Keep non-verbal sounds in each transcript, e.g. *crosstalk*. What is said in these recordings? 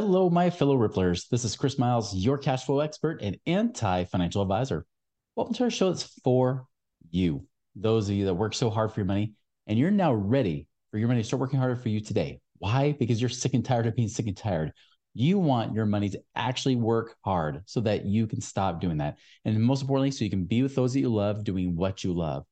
Hello, my fellow Ripplers. This is Chris Miles, your cash flow expert and anti financial advisor. Welcome to our show that's for you, those of you that work so hard for your money, and you're now ready for your money to start working harder for you today. Why? Because you're sick and tired of being sick and tired. You want your money to actually work hard so that you can stop doing that. And most importantly, so you can be with those that you love doing what you love.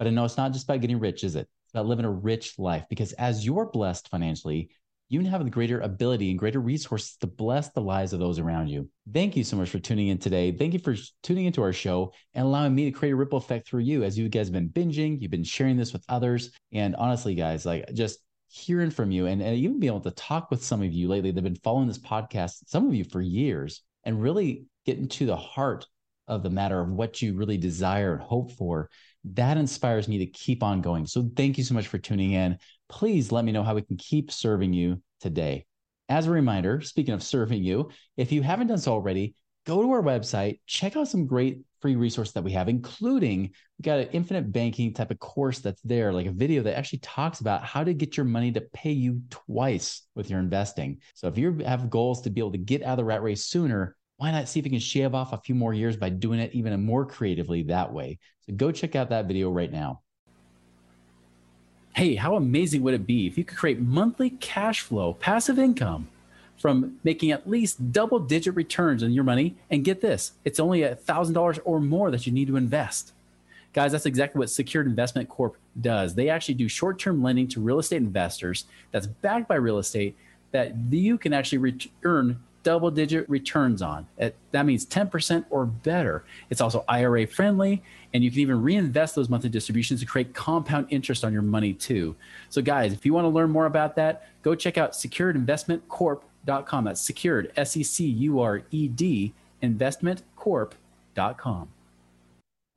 But I know it's not just about getting rich, is it? It's about living a rich life because as you're blessed financially, you can have the greater ability and greater resources to bless the lives of those around you. Thank you so much for tuning in today. Thank you for tuning into our show and allowing me to create a ripple effect through you as you guys have been binging, you've been sharing this with others. And honestly, guys, like just hearing from you and, and even being able to talk with some of you lately that have been following this podcast, some of you for years, and really getting to the heart of the matter of what you really desire and hope for that inspires me to keep on going. So thank you so much for tuning in. Please let me know how we can keep serving you today. As a reminder, speaking of serving you, if you haven't done so already, go to our website, check out some great free resources that we have, including we got an infinite banking type of course that's there, like a video that actually talks about how to get your money to pay you twice with your investing. So if you have goals to be able to get out of the rat race sooner, why not see if you can shave off a few more years by doing it even more creatively that way? So go check out that video right now. Hey, how amazing would it be if you could create monthly cash flow, passive income from making at least double digit returns on your money? And get this, it's only $1,000 or more that you need to invest. Guys, that's exactly what Secured Investment Corp does. They actually do short term lending to real estate investors that's backed by real estate that you can actually re- earn double digit returns on. That means 10% or better. It's also IRA friendly, and you can even reinvest those monthly distributions to create compound interest on your money too. So, guys, if you want to learn more about that, go check out securedinvestmentcorp.com. That's secured, S E C U R E D, investmentcorp.com.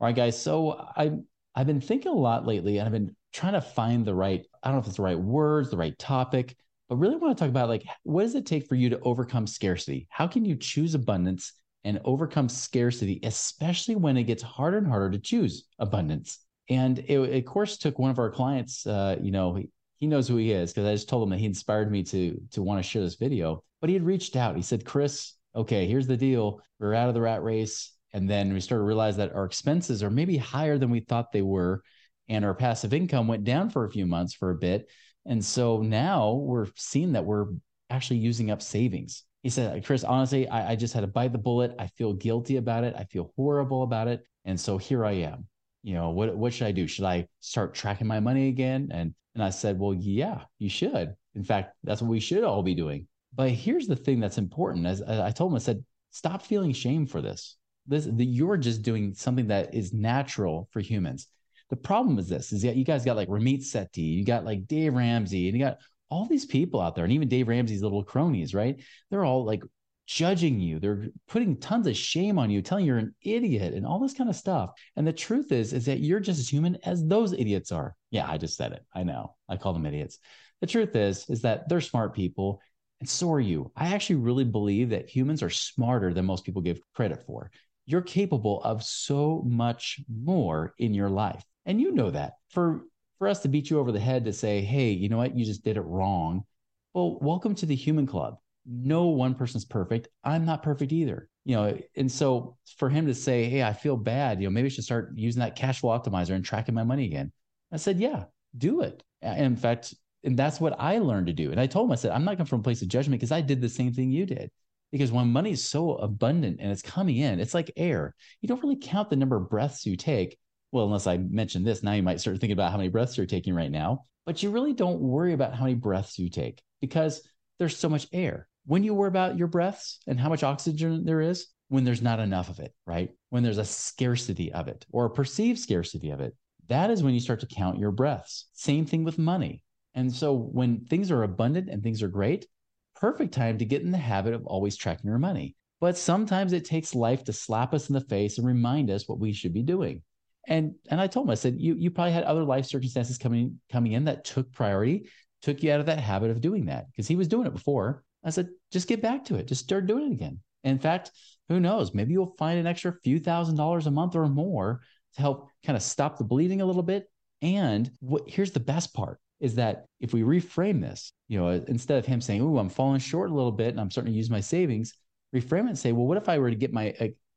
All right, guys. So, I, I've been thinking a lot lately, and I've been trying to find the right, I don't know if it's the right words, the right topic but really want to talk about like what does it take for you to overcome scarcity? How can you choose abundance and overcome scarcity, especially when it gets harder and harder to choose abundance? And it, it of course, took one of our clients. Uh, you know, he, he knows who he is because I just told him that he inspired me to to want to share this video. But he had reached out. He said, "Chris, okay, here's the deal. We're out of the rat race." And then we started to realize that our expenses are maybe higher than we thought they were. And our passive income went down for a few months for a bit. And so now we're seeing that we're actually using up savings. He said, Chris, honestly, I, I, just had to bite the bullet. I feel guilty about it. I feel horrible about it. And so here I am. You know, what what should I do? Should I start tracking my money again? And and I said, Well, yeah, you should. In fact, that's what we should all be doing. But here's the thing that's important. As, I told him, I said, stop feeling shame for this. This the, you're just doing something that is natural for humans. The problem is this: is that you guys got like Ramit Sethi, you got like Dave Ramsey, and you got all these people out there, and even Dave Ramsey's little cronies, right? They're all like judging you. They're putting tons of shame on you, telling you're an idiot and all this kind of stuff. And the truth is, is that you're just as human as those idiots are. Yeah, I just said it. I know. I call them idiots. The truth is, is that they're smart people. And so are you. I actually really believe that humans are smarter than most people give credit for. You're capable of so much more in your life. And you know that. For for us to beat you over the head to say, "Hey, you know what? You just did it wrong." Well, welcome to the human club. No one person's perfect. I'm not perfect either. You know, and so for him to say, "Hey, I feel bad," you know, maybe I should start using that cash flow optimizer and tracking my money again. I said, "Yeah, do it." And in fact, and that's what I learned to do. And I told him, I said, I'm not coming from a place of judgment because I did the same thing you did. Because when money is so abundant and it's coming in, it's like air. You don't really count the number of breaths you take well, unless I mention this, now you might start thinking about how many breaths you're taking right now. But you really don't worry about how many breaths you take because there's so much air. When you worry about your breaths and how much oxygen there is, when there's not enough of it, right? When there's a scarcity of it or a perceived scarcity of it, that is when you start to count your breaths. Same thing with money. And so when things are abundant and things are great, perfect time to get in the habit of always tracking your money. But sometimes it takes life to slap us in the face and remind us what we should be doing. And and I told him, I said, you you probably had other life circumstances coming coming in that took priority, took you out of that habit of doing that because he was doing it before. I said, just get back to it. Just start doing it again. In fact, who knows? Maybe you'll find an extra few thousand dollars a month or more to help kind of stop the bleeding a little bit. And what here's the best part is that if we reframe this, you know, instead of him saying, "Oh, I'm falling short a little bit and I'm starting to use my savings," reframe it and say, "Well, what if I were to get my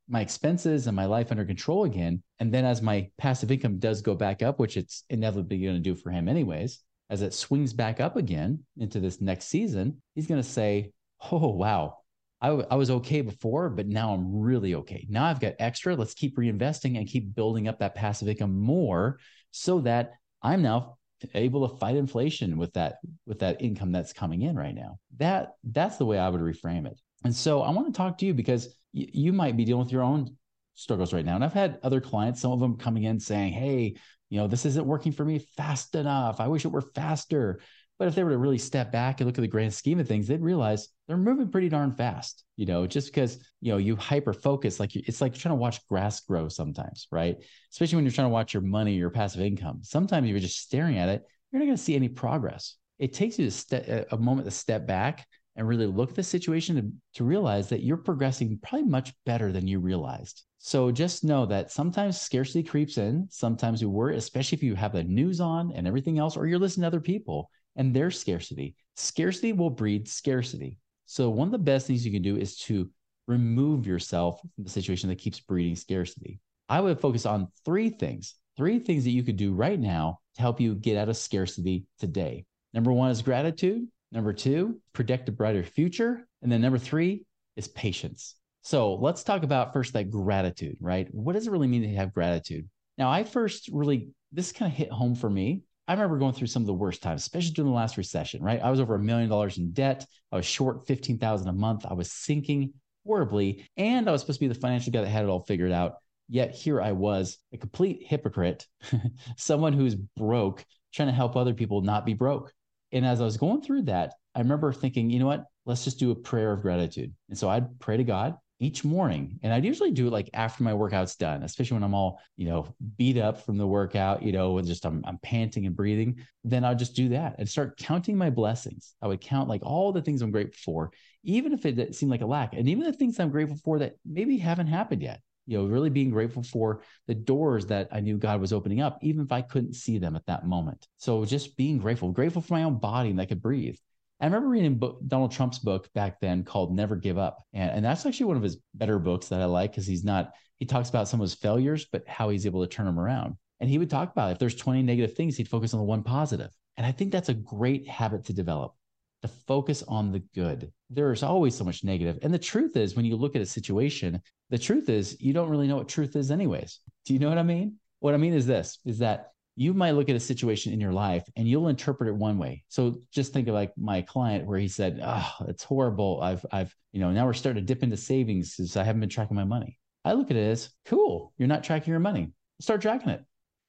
my expenses and my life under control again, and then as my passive income does go back up, which it's inevitably going to do for him anyways, as it swings back up again into this next season, he's going to say, "Oh, wow, I, w- I was okay before, but now I'm really okay. Now I've got extra. Let's keep reinvesting and keep building up that passive income more so that I'm now able to fight inflation with that with that income that's coming in right now. That that's the way I would reframe it. And so I want to talk to you because y- you might be dealing with your own struggles right now. And I've had other clients, some of them coming in saying, "Hey, you know, this isn't working for me fast enough. I wish it were faster." But if they were to really step back and look at the grand scheme of things, they'd realize they're moving pretty darn fast. You know, just because you know you hyper focus, like you, it's like trying to watch grass grow sometimes, right? Especially when you're trying to watch your money, your passive income. Sometimes you're just staring at it, you're not going to see any progress. It takes you to ste- a moment to step back and really look at the situation to, to realize that you're progressing probably much better than you realized. So just know that sometimes scarcity creeps in. Sometimes we worry, especially if you have the news on and everything else, or you're listening to other people and their scarcity. Scarcity will breed scarcity. So, one of the best things you can do is to remove yourself from the situation that keeps breeding scarcity. I would focus on three things, three things that you could do right now to help you get out of scarcity today. Number one is gratitude. Number two, predict a brighter future. And then number three is patience. So let's talk about first that gratitude, right? What does it really mean to have gratitude? Now, I first really, this kind of hit home for me I remember going through some of the worst times, especially during the last recession, right? I was over a million dollars in debt. I was short 15,000 a month. I was sinking horribly. And I was supposed to be the financial guy that had it all figured out. Yet here I was, a complete hypocrite, *laughs* someone who's broke, trying to help other people not be broke. And as I was going through that, I remember thinking, you know what? Let's just do a prayer of gratitude. And so I'd pray to God each morning. And I'd usually do it like after my workout's done, especially when I'm all, you know, beat up from the workout, you know, and just I'm, I'm panting and breathing. Then I'll just do that and start counting my blessings. I would count like all the things I'm grateful for, even if it seemed like a lack, and even the things I'm grateful for that maybe haven't happened yet. You know, really being grateful for the doors that I knew God was opening up, even if I couldn't see them at that moment. So just being grateful, grateful for my own body and I could breathe, I remember reading book, Donald Trump's book back then called Never Give Up. And, and that's actually one of his better books that I like because he's not, he talks about some of his failures, but how he's able to turn them around. And he would talk about if there's 20 negative things, he'd focus on the one positive. And I think that's a great habit to develop to focus on the good. There's always so much negative. And the truth is, when you look at a situation, the truth is you don't really know what truth is, anyways. Do you know what I mean? What I mean is this is that you might look at a situation in your life and you'll interpret it one way. So just think of like my client where he said, "Oh, it's horrible. I've I've, you know, now we're starting to dip into savings because I haven't been tracking my money." I look at it as, "Cool, you're not tracking your money. Start tracking it."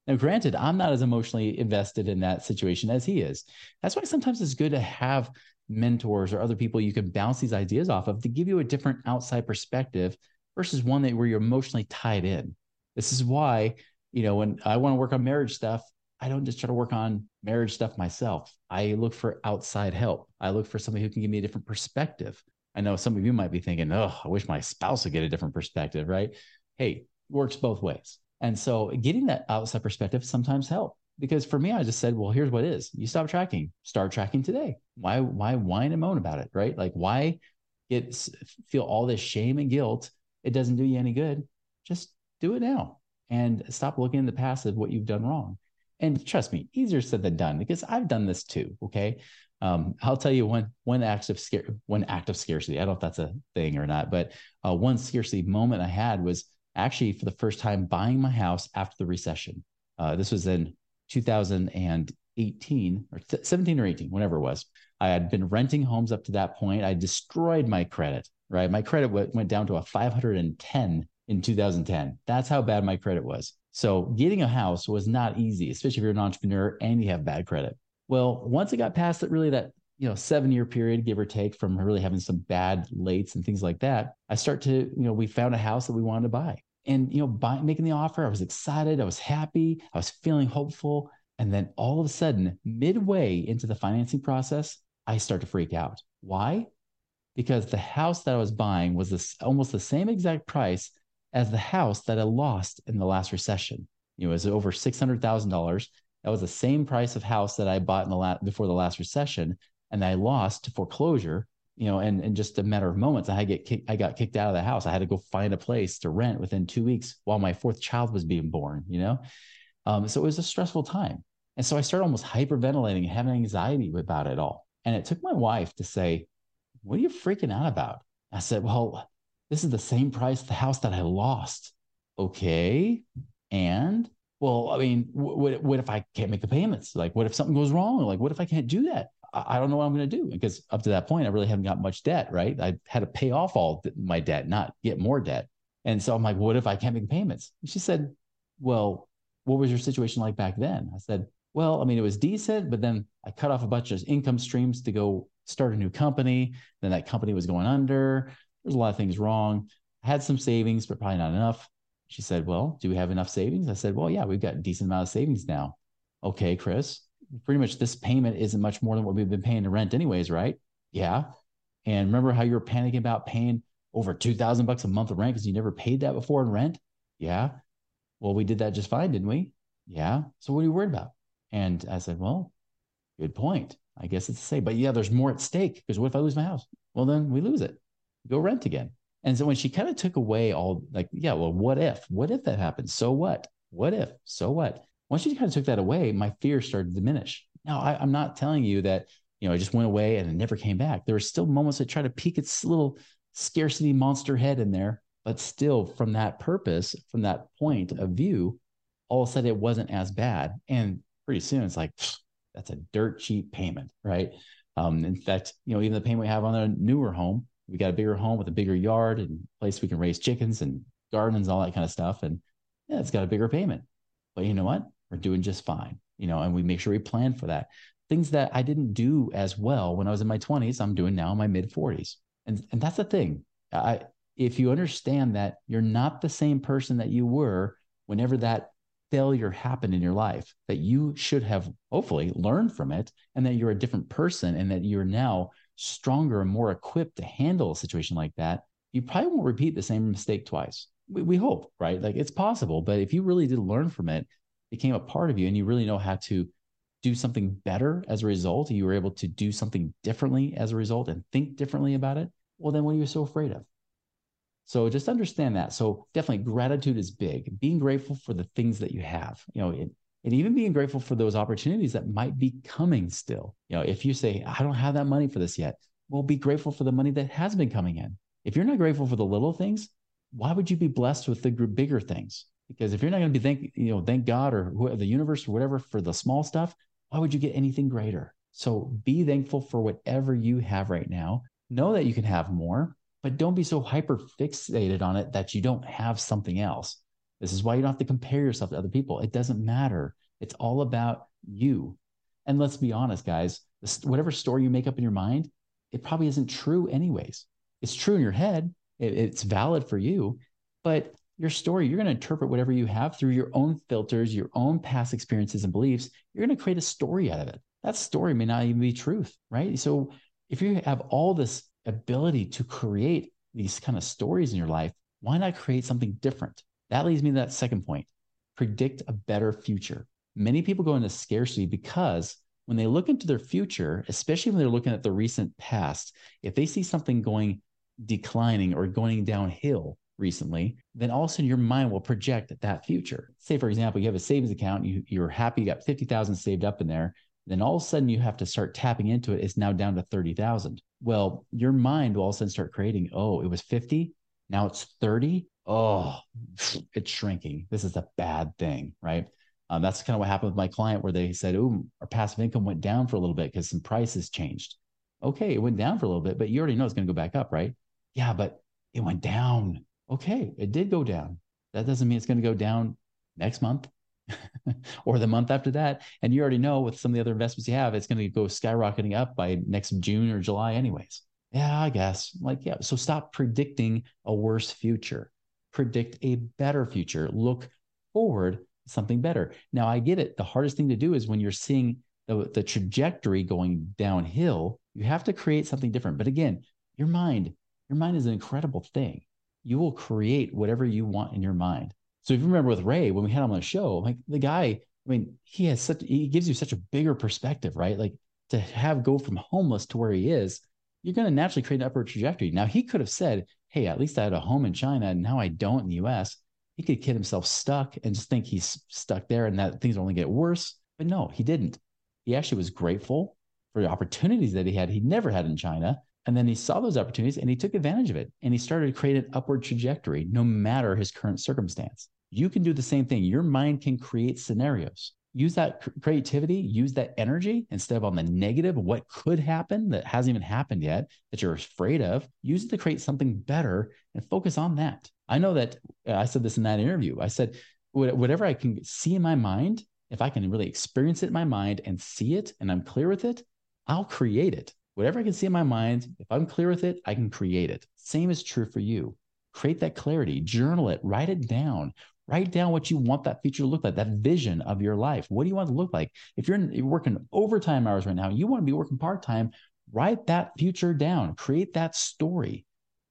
Now, granted, I'm not as emotionally invested in that situation as he is. That's why sometimes it's good to have mentors or other people you can bounce these ideas off of to give you a different outside perspective versus one that where you're emotionally tied in. This is why you know, when I want to work on marriage stuff, I don't just try to work on marriage stuff myself. I look for outside help. I look for somebody who can give me a different perspective. I know some of you might be thinking, oh, I wish my spouse would get a different perspective, right? Hey, works both ways. And so getting that outside perspective sometimes help. Because for me, I just said, well, here's what is. You stop tracking, start tracking today. Why, why whine and moan about it, right? Like why get feel all this shame and guilt? It doesn't do you any good. Just do it now and stop looking in the past of what you've done wrong. And trust me, easier said than done because I've done this too. Okay. Um, I'll tell you one one act of scare one act of scarcity. I don't know if that's a thing or not, but uh, one scarcity moment I had was actually for the first time buying my house after the recession. Uh, this was in 2018 or 17 or 18, whatever it was. I had been renting homes up to that point. I destroyed my credit. Right, my credit w- went down to a 510 in 2010. That's how bad my credit was. So getting a house was not easy, especially if you're an entrepreneur and you have bad credit. Well, once it got past that, really that you know, seven year period, give or take, from really having some bad lates and things like that, I start to, you know, we found a house that we wanted to buy. And, you know, by making the offer, I was excited, I was happy, I was feeling hopeful. And then all of a sudden, midway into the financing process, I start to freak out. Why? Because the house that I was buying was this, almost the same exact price as the house that I lost in the last recession. You know, it was over $600,000. That was the same price of house that I bought in the last before the last recession and I lost to foreclosure, you know, and in just a matter of moments, I get kicked, I got kicked out of the house. I had to go find a place to rent within two weeks while my fourth child was being born, you know? Um, so it was a stressful time. And so I started almost hyperventilating having anxiety about it all. And it took my wife to say, What are you freaking out about? I said, Well, this is the same price the house that I lost. Okay. And well, I mean, what, what if I can't make the payments? Like, what if something goes wrong? Like, what if I can't do that? I don't know what I'm going to do because up to that point, I really haven't got much debt, right? I had to pay off all my debt, not get more debt. And so I'm like, what if I can't make payments? And she said, well, what was your situation like back then? I said, well, I mean, it was decent, but then I cut off a bunch of income streams to go start a new company. Then that company was going under. There's a lot of things wrong. I had some savings, but probably not enough. She said, well, do we have enough savings? I said, well, yeah, we've got a decent amount of savings now. Okay, Chris, pretty much this payment isn't much more than what we've been paying to rent anyways, right? Yeah. And remember how you were panicking about paying over 2000 bucks a month of rent because you never paid that before in rent? Yeah. Well, we did that just fine, didn't we? Yeah. So what are you worried about? And I said, well, good point. I guess it's the same. But yeah, there's more at stake because what if I lose my house? Well, then we lose it. Go rent again. And so when she kind of took away all like, yeah, well, what if? What if that happens? So what? What if? So what? Once you kind of took that away, my fear started to diminish. Now, I, am not telling you that, you know, I just went away and it never came back. There were still moments I try to peek its little scarcity monster head in there. But still, from that purpose, from that point of view, all of a sudden it wasn't as bad. And pretty soon it's like, that's a dirt cheap payment, right? Um, in fact, you know, even the payment we have on a newer home, we got a bigger home with a bigger yard and place we can raise chickens and gardens, all that kind of stuff. And yeah, it's got a bigger payment. But you know what? We're doing just fine, you know, and we make sure we plan for that. Things that I didn't do as well when I was in my 20s, I'm doing now in my mid 40s. And, and that's the thing. I, if you understand that you're not the same person that you were whenever that failure happened in your life, that you should have hopefully learned from it and that you're a different person and that you're now stronger and more equipped to handle a situation like that, you probably won't repeat the same mistake twice. We, we hope, right? Like it's possible. But if you really did learn from it, became a part of you and you really know how to do something better as a result, you were able to do something differently as a result and think differently about it, well, then what are you so afraid of? So just understand that. So definitely gratitude is big. Being grateful for the things that you have, you know, it, and even being grateful for those opportunities that might be coming still. You know, if you say, I don't have that money for this yet, well, be grateful for the money that has been coming in. If you're not grateful for the little things, why would you be blessed with the bigger things? Because if you're not going to be thank you know thank God or the universe or whatever for the small stuff, why would you get anything greater? So be thankful for whatever you have right now. Know that you can have more, but don't be so hyper fixated on it that you don't have something else. This is why you don't have to compare yourself to other people. It doesn't matter. It's all about you. And let's be honest, guys, whatever story you make up in your mind, it probably isn't true, anyways. It's true in your head, it's valid for you, but your story, you're going to interpret whatever you have through your own filters, your own past experiences and beliefs. You're going to create a story out of it. That story may not even be truth, right? So if you have all this ability to create these kind of stories in your life, why not create something different? That leads me to that second point predict a better future. Many people go into scarcity because when they look into their future, especially when they're looking at the recent past, if they see something going declining or going downhill, recently, then all of a sudden your mind will project that future. Say, for example, you have a savings account, you, you're happy, you got 50,000 saved up in there. Then all of a sudden you have to start tapping into it. It's now down to 30,000. Well, your mind will all of a sudden start creating, oh, it was 50. Now it's 30. Oh, it's shrinking. This is a bad thing, right? Um, that's kind of what happened with my client where they said, oh, our passive income went down for a little bit because some prices changed. Okay, it went down for a little bit, but you already know it's going to go back up, right? Yeah, but it went down okay, it did go down. That doesn't mean it's going to go down next month, *laughs* or the month after that. And you already know with some of the other investments you have, it's going to go skyrocketing up by next June or July, anyways. Yeah, I guess. Like, yeah. So stop predicting a worse future. Predict a better future. Look forward something better. Now I get it. The hardest thing to do is when you're seeing the, the trajectory going downhill, you have to create something different. But again, your mind, your mind is an incredible thing. You will create whatever you want in your mind. So if you remember with Ray, when we had him on the show, like the guy, I mean, he has such he gives you such a bigger perspective, right? Like to have go from homeless to where he is, you're going to naturally create an upward trajectory. Now he could have said, Hey, at least I had a home in China and now I don't in the US he could get himself stuck and just think he's stuck there and that things only get worse. But no, he didn't. He actually was grateful for the opportunities that he had, he never had in China. And then he saw those opportunities and he took advantage of it. And he started to create an upward trajectory no matter his current circumstance. You can do the same thing. Your mind can create scenarios use that creativity, use that energy instead of on the negative, what could happen that hasn't even happened yet, that you're afraid of, use it to create something better and focus on that. I know that uh, I said this in that interview. I said, whatever I can see in my mind, if I can really experience it in my mind and see it and I'm clear with it, I'll create it. Whatever I can see in my mind, if I'm clear with it, I can create it. Same is true for you. Create that clarity, journal it, write it down, Write down what you want that future to look like, that vision of your life. What do you want to look like? If you're, you're working overtime hours right now, you want to be working part time, write that future down, create that story.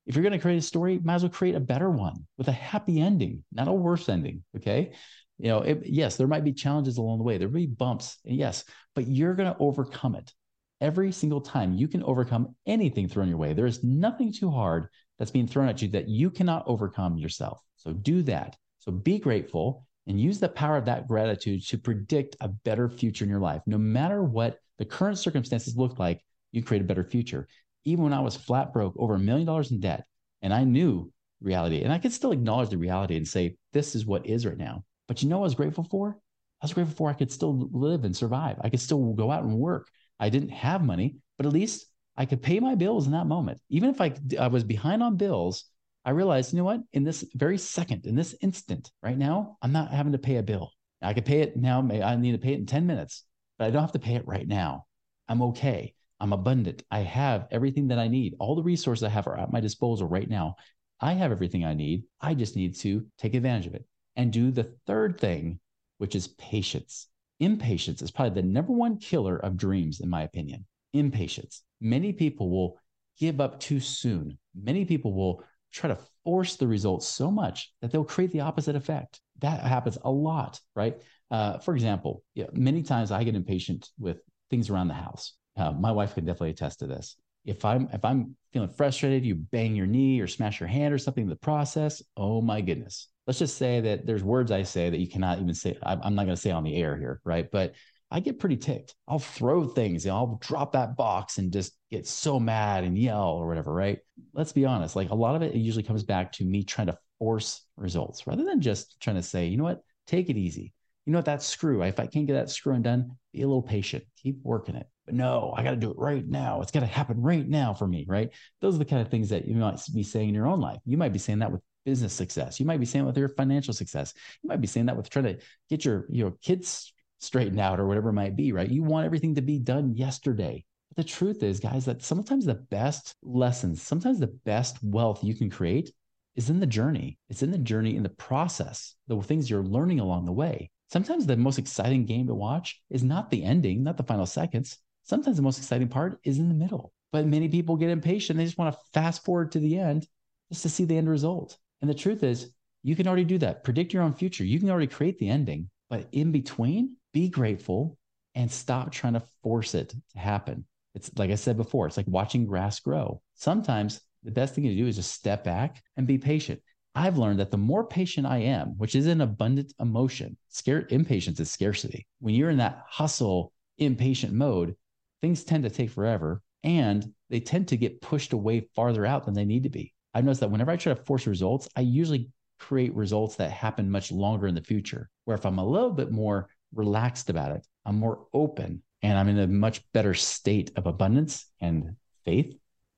If you're going to create a story, might as well create a better one with a happy ending, not a worse ending. Okay. You know, it, yes, there might be challenges along the way, there will be bumps. Yes, but you're going to overcome it. Every single time you can overcome anything thrown your way. There is nothing too hard that's being thrown at you that you cannot overcome yourself. So do that. So be grateful and use the power of that gratitude to predict a better future in your life. No matter what the current circumstances look like, you create a better future. Even when I was flat broke, over a million dollars in debt, and I knew reality, and I could still acknowledge the reality and say, this is what is right now. But you know what I was grateful for? I was grateful for I could still live and survive. I could still go out and work. I didn't have money, but at least I could pay my bills in that moment. Even if I, I was behind on bills, I realized, you know what? In this very second, in this instant, right now, I'm not having to pay a bill. I could pay it now. I need to pay it in 10 minutes, but I don't have to pay it right now. I'm okay. I'm abundant. I have everything that I need. All the resources I have are at my disposal right now. I have everything I need. I just need to take advantage of it and do the third thing, which is patience. Impatience is probably the number one killer of dreams, in my opinion. Impatience. Many people will give up too soon. Many people will try to force the results so much that they'll create the opposite effect. That happens a lot, right? Uh, for example, yeah, many times I get impatient with things around the house. Uh, my wife can definitely attest to this. If I'm if I'm feeling frustrated, you bang your knee or smash your hand or something in the process. Oh my goodness! Let's just say that there's words I say that you cannot even say. I'm not going to say on the air here, right? But I get pretty ticked. I'll throw things, I'll drop that box and just get so mad and yell or whatever, right? Let's be honest. Like a lot of it, it usually comes back to me trying to force results rather than just trying to say, you know what, take it easy. You know what, that screw, if I can't get that screw undone, be a little patient, keep working it. But no, I got to do it right now. It's got to happen right now for me, right? Those are the kind of things that you might be saying in your own life. You might be saying that with business success. You might be saying with your financial success. You might be saying that with trying to get your your kids straightened out or whatever it might be, right? You want everything to be done yesterday. But the truth is, guys, that sometimes the best lessons, sometimes the best wealth you can create is in the journey. It's in the journey, in the process, the things you're learning along the way. Sometimes the most exciting game to watch is not the ending, not the final seconds. Sometimes the most exciting part is in the middle. But many people get impatient. They just want to fast forward to the end just to see the end result. And the truth is, you can already do that. Predict your own future. You can already create the ending. But in between, be grateful and stop trying to force it to happen. It's like I said before, it's like watching grass grow. Sometimes the best thing to do is just step back and be patient. I've learned that the more patient I am, which is an abundant emotion, scare, impatience is scarcity. When you're in that hustle, impatient mode, things tend to take forever and they tend to get pushed away farther out than they need to be. I've noticed that whenever I try to force results, I usually create results that happen much longer in the future. Where if I'm a little bit more relaxed about it. I'm more open and I'm in a much better state of abundance and faith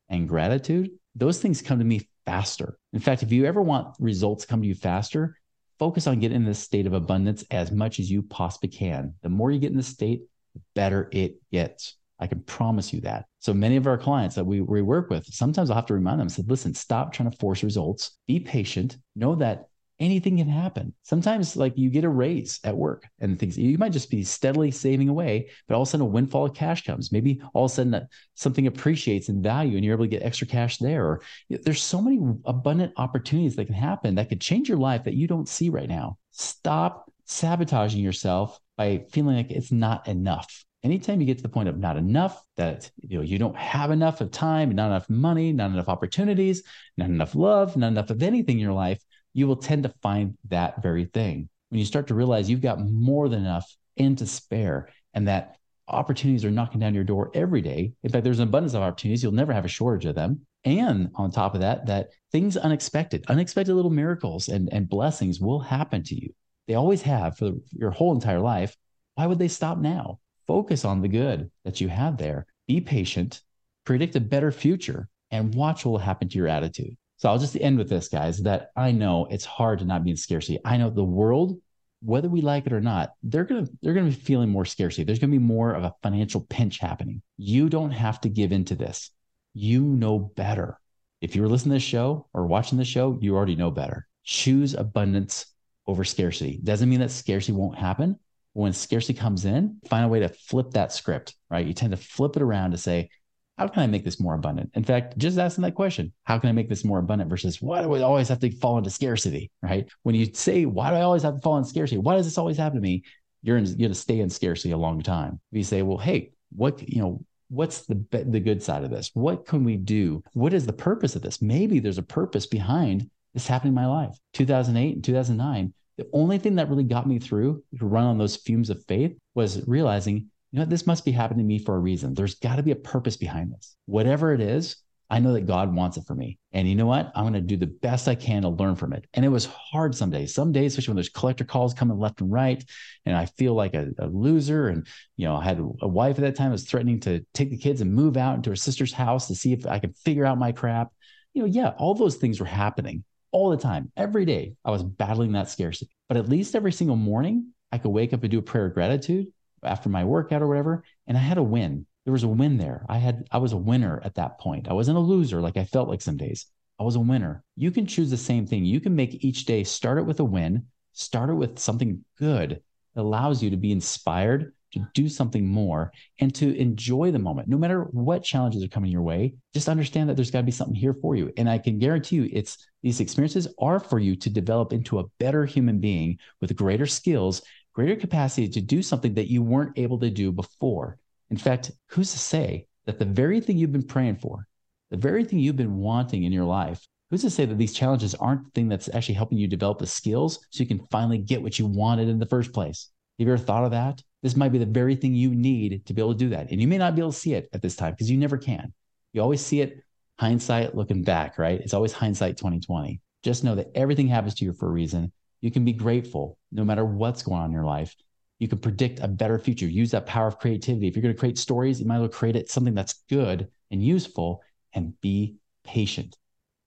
and gratitude. Those things come to me faster. In fact, if you ever want results come to you faster, focus on getting in this state of abundance as much as you possibly can. The more you get in this state, the better it gets. I can promise you that. So many of our clients that we, we work with, sometimes I'll have to remind them, said, listen, stop trying to force results. Be patient. Know that anything can happen. Sometimes, like you get a raise at work and things, you might just be steadily saving away, but all of a sudden a windfall of cash comes. Maybe all of a sudden something appreciates in value and you're able to get extra cash there. Or there's so many abundant opportunities that can happen that could change your life that you don't see right now. Stop sabotaging yourself by feeling like it's not enough. Anytime you get to the point of not enough, that you know you don't have enough of time, not enough money, not enough opportunities, not enough love, not enough of anything in your life, you will tend to find that very thing. When you start to realize you've got more than enough and to spare, and that opportunities are knocking down your door every day. In fact, there's an abundance of opportunities. You'll never have a shortage of them. And on top of that, that things unexpected, unexpected little miracles and, and blessings will happen to you. They always have for your whole entire life. Why would they stop now? Focus on the good that you have there. Be patient, predict a better future, and watch what will happen to your attitude. So I'll just end with this, guys, that I know it's hard to not be in scarcity. I know the world, whether we like it or not, they're gonna they're gonna be feeling more scarcity. There's gonna be more of a financial pinch happening. You don't have to give into this. You know better. If you were listening to this show or watching this show, you already know better. Choose abundance over scarcity. Doesn't mean that scarcity won't happen. When scarcity comes in, find a way to flip that script, right? You tend to flip it around to say, how can I make this more abundant? In fact, just asking that question, how can I make this more abundant versus why do I always have to fall into scarcity, right? When you say, why do I always have to fall into scarcity? Why does this always happen to me? You're, in, you're going to stay in scarcity a long time. If you say, well, hey, what, you know, what's the the good side of this? What can we do? What is the purpose of this? Maybe there's a purpose behind this happening in my life. 2008 and 2009, the only thing that really got me through to run on those fumes of faith was realizing you know, this must be happening to me for a reason. There's got to be a purpose behind this. Whatever it is, I know that God wants it for me. And you know what? I'm going to do the best I can to learn from it. And it was hard some days, some days, especially when there's collector calls coming left and right. And I feel like a, a loser. And, you know, I had a wife at that time was threatening to take the kids and move out into her sister's house to see if I could figure out my crap. You know, yeah, all those things were happening all the time. Every day I was battling that scarcity. But at least every single morning, I could wake up and do a prayer of gratitude after my workout or whatever, and I had a win. There was a win there. I had I was a winner at that point. I wasn't a loser like I felt like some days. I was a winner. You can choose the same thing. You can make each day start it with a win, start it with something good that allows you to be inspired to do something more and to enjoy the moment. No matter what challenges are coming your way, just understand that there's got to be something here for you. And I can guarantee you it's these experiences are for you to develop into a better human being with greater skills greater capacity to do something that you weren't able to do before. In fact, who's to say that the very thing you've been praying for, the very thing you've been wanting in your life, who's to say that these challenges aren't the thing that's actually helping you develop the skills so you can finally get what you wanted in the first place? Have you ever thought of that? This might be the very thing you need to be able to do that. And you may not be able to see it at this time because you never can. You always see it hindsight looking back, right? It's always hindsight 2020. Just know that everything happens to you for a reason you can be grateful no matter what's going on in your life. You can predict a better future. Use that power of creativity. If you're going to create stories, you might as well create it something that's good and useful and be patient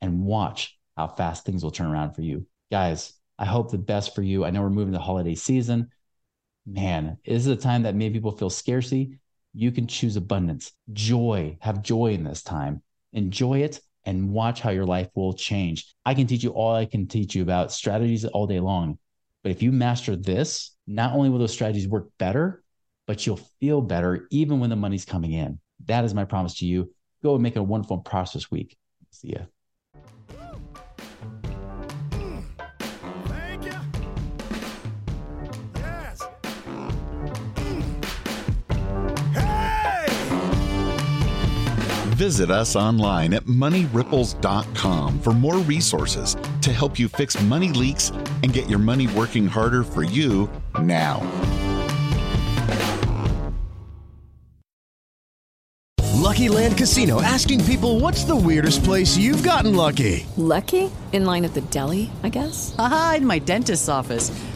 and watch how fast things will turn around for you. Guys, I hope the best for you. I know we're moving to the holiday season. Man, this is a time that many people feel scarcity. You can choose abundance, joy, have joy in this time. Enjoy it and watch how your life will change. I can teach you all I can teach you about strategies all day long. But if you master this, not only will those strategies work better, but you'll feel better even when the money's coming in. That is my promise to you. Go and make a wonderful prosperous week. See ya. Visit us online at moneyripples.com for more resources to help you fix money leaks and get your money working harder for you now. Lucky Land Casino asking people what's the weirdest place you've gotten lucky? Lucky? In line at the deli, I guess? Aha, in my dentist's office.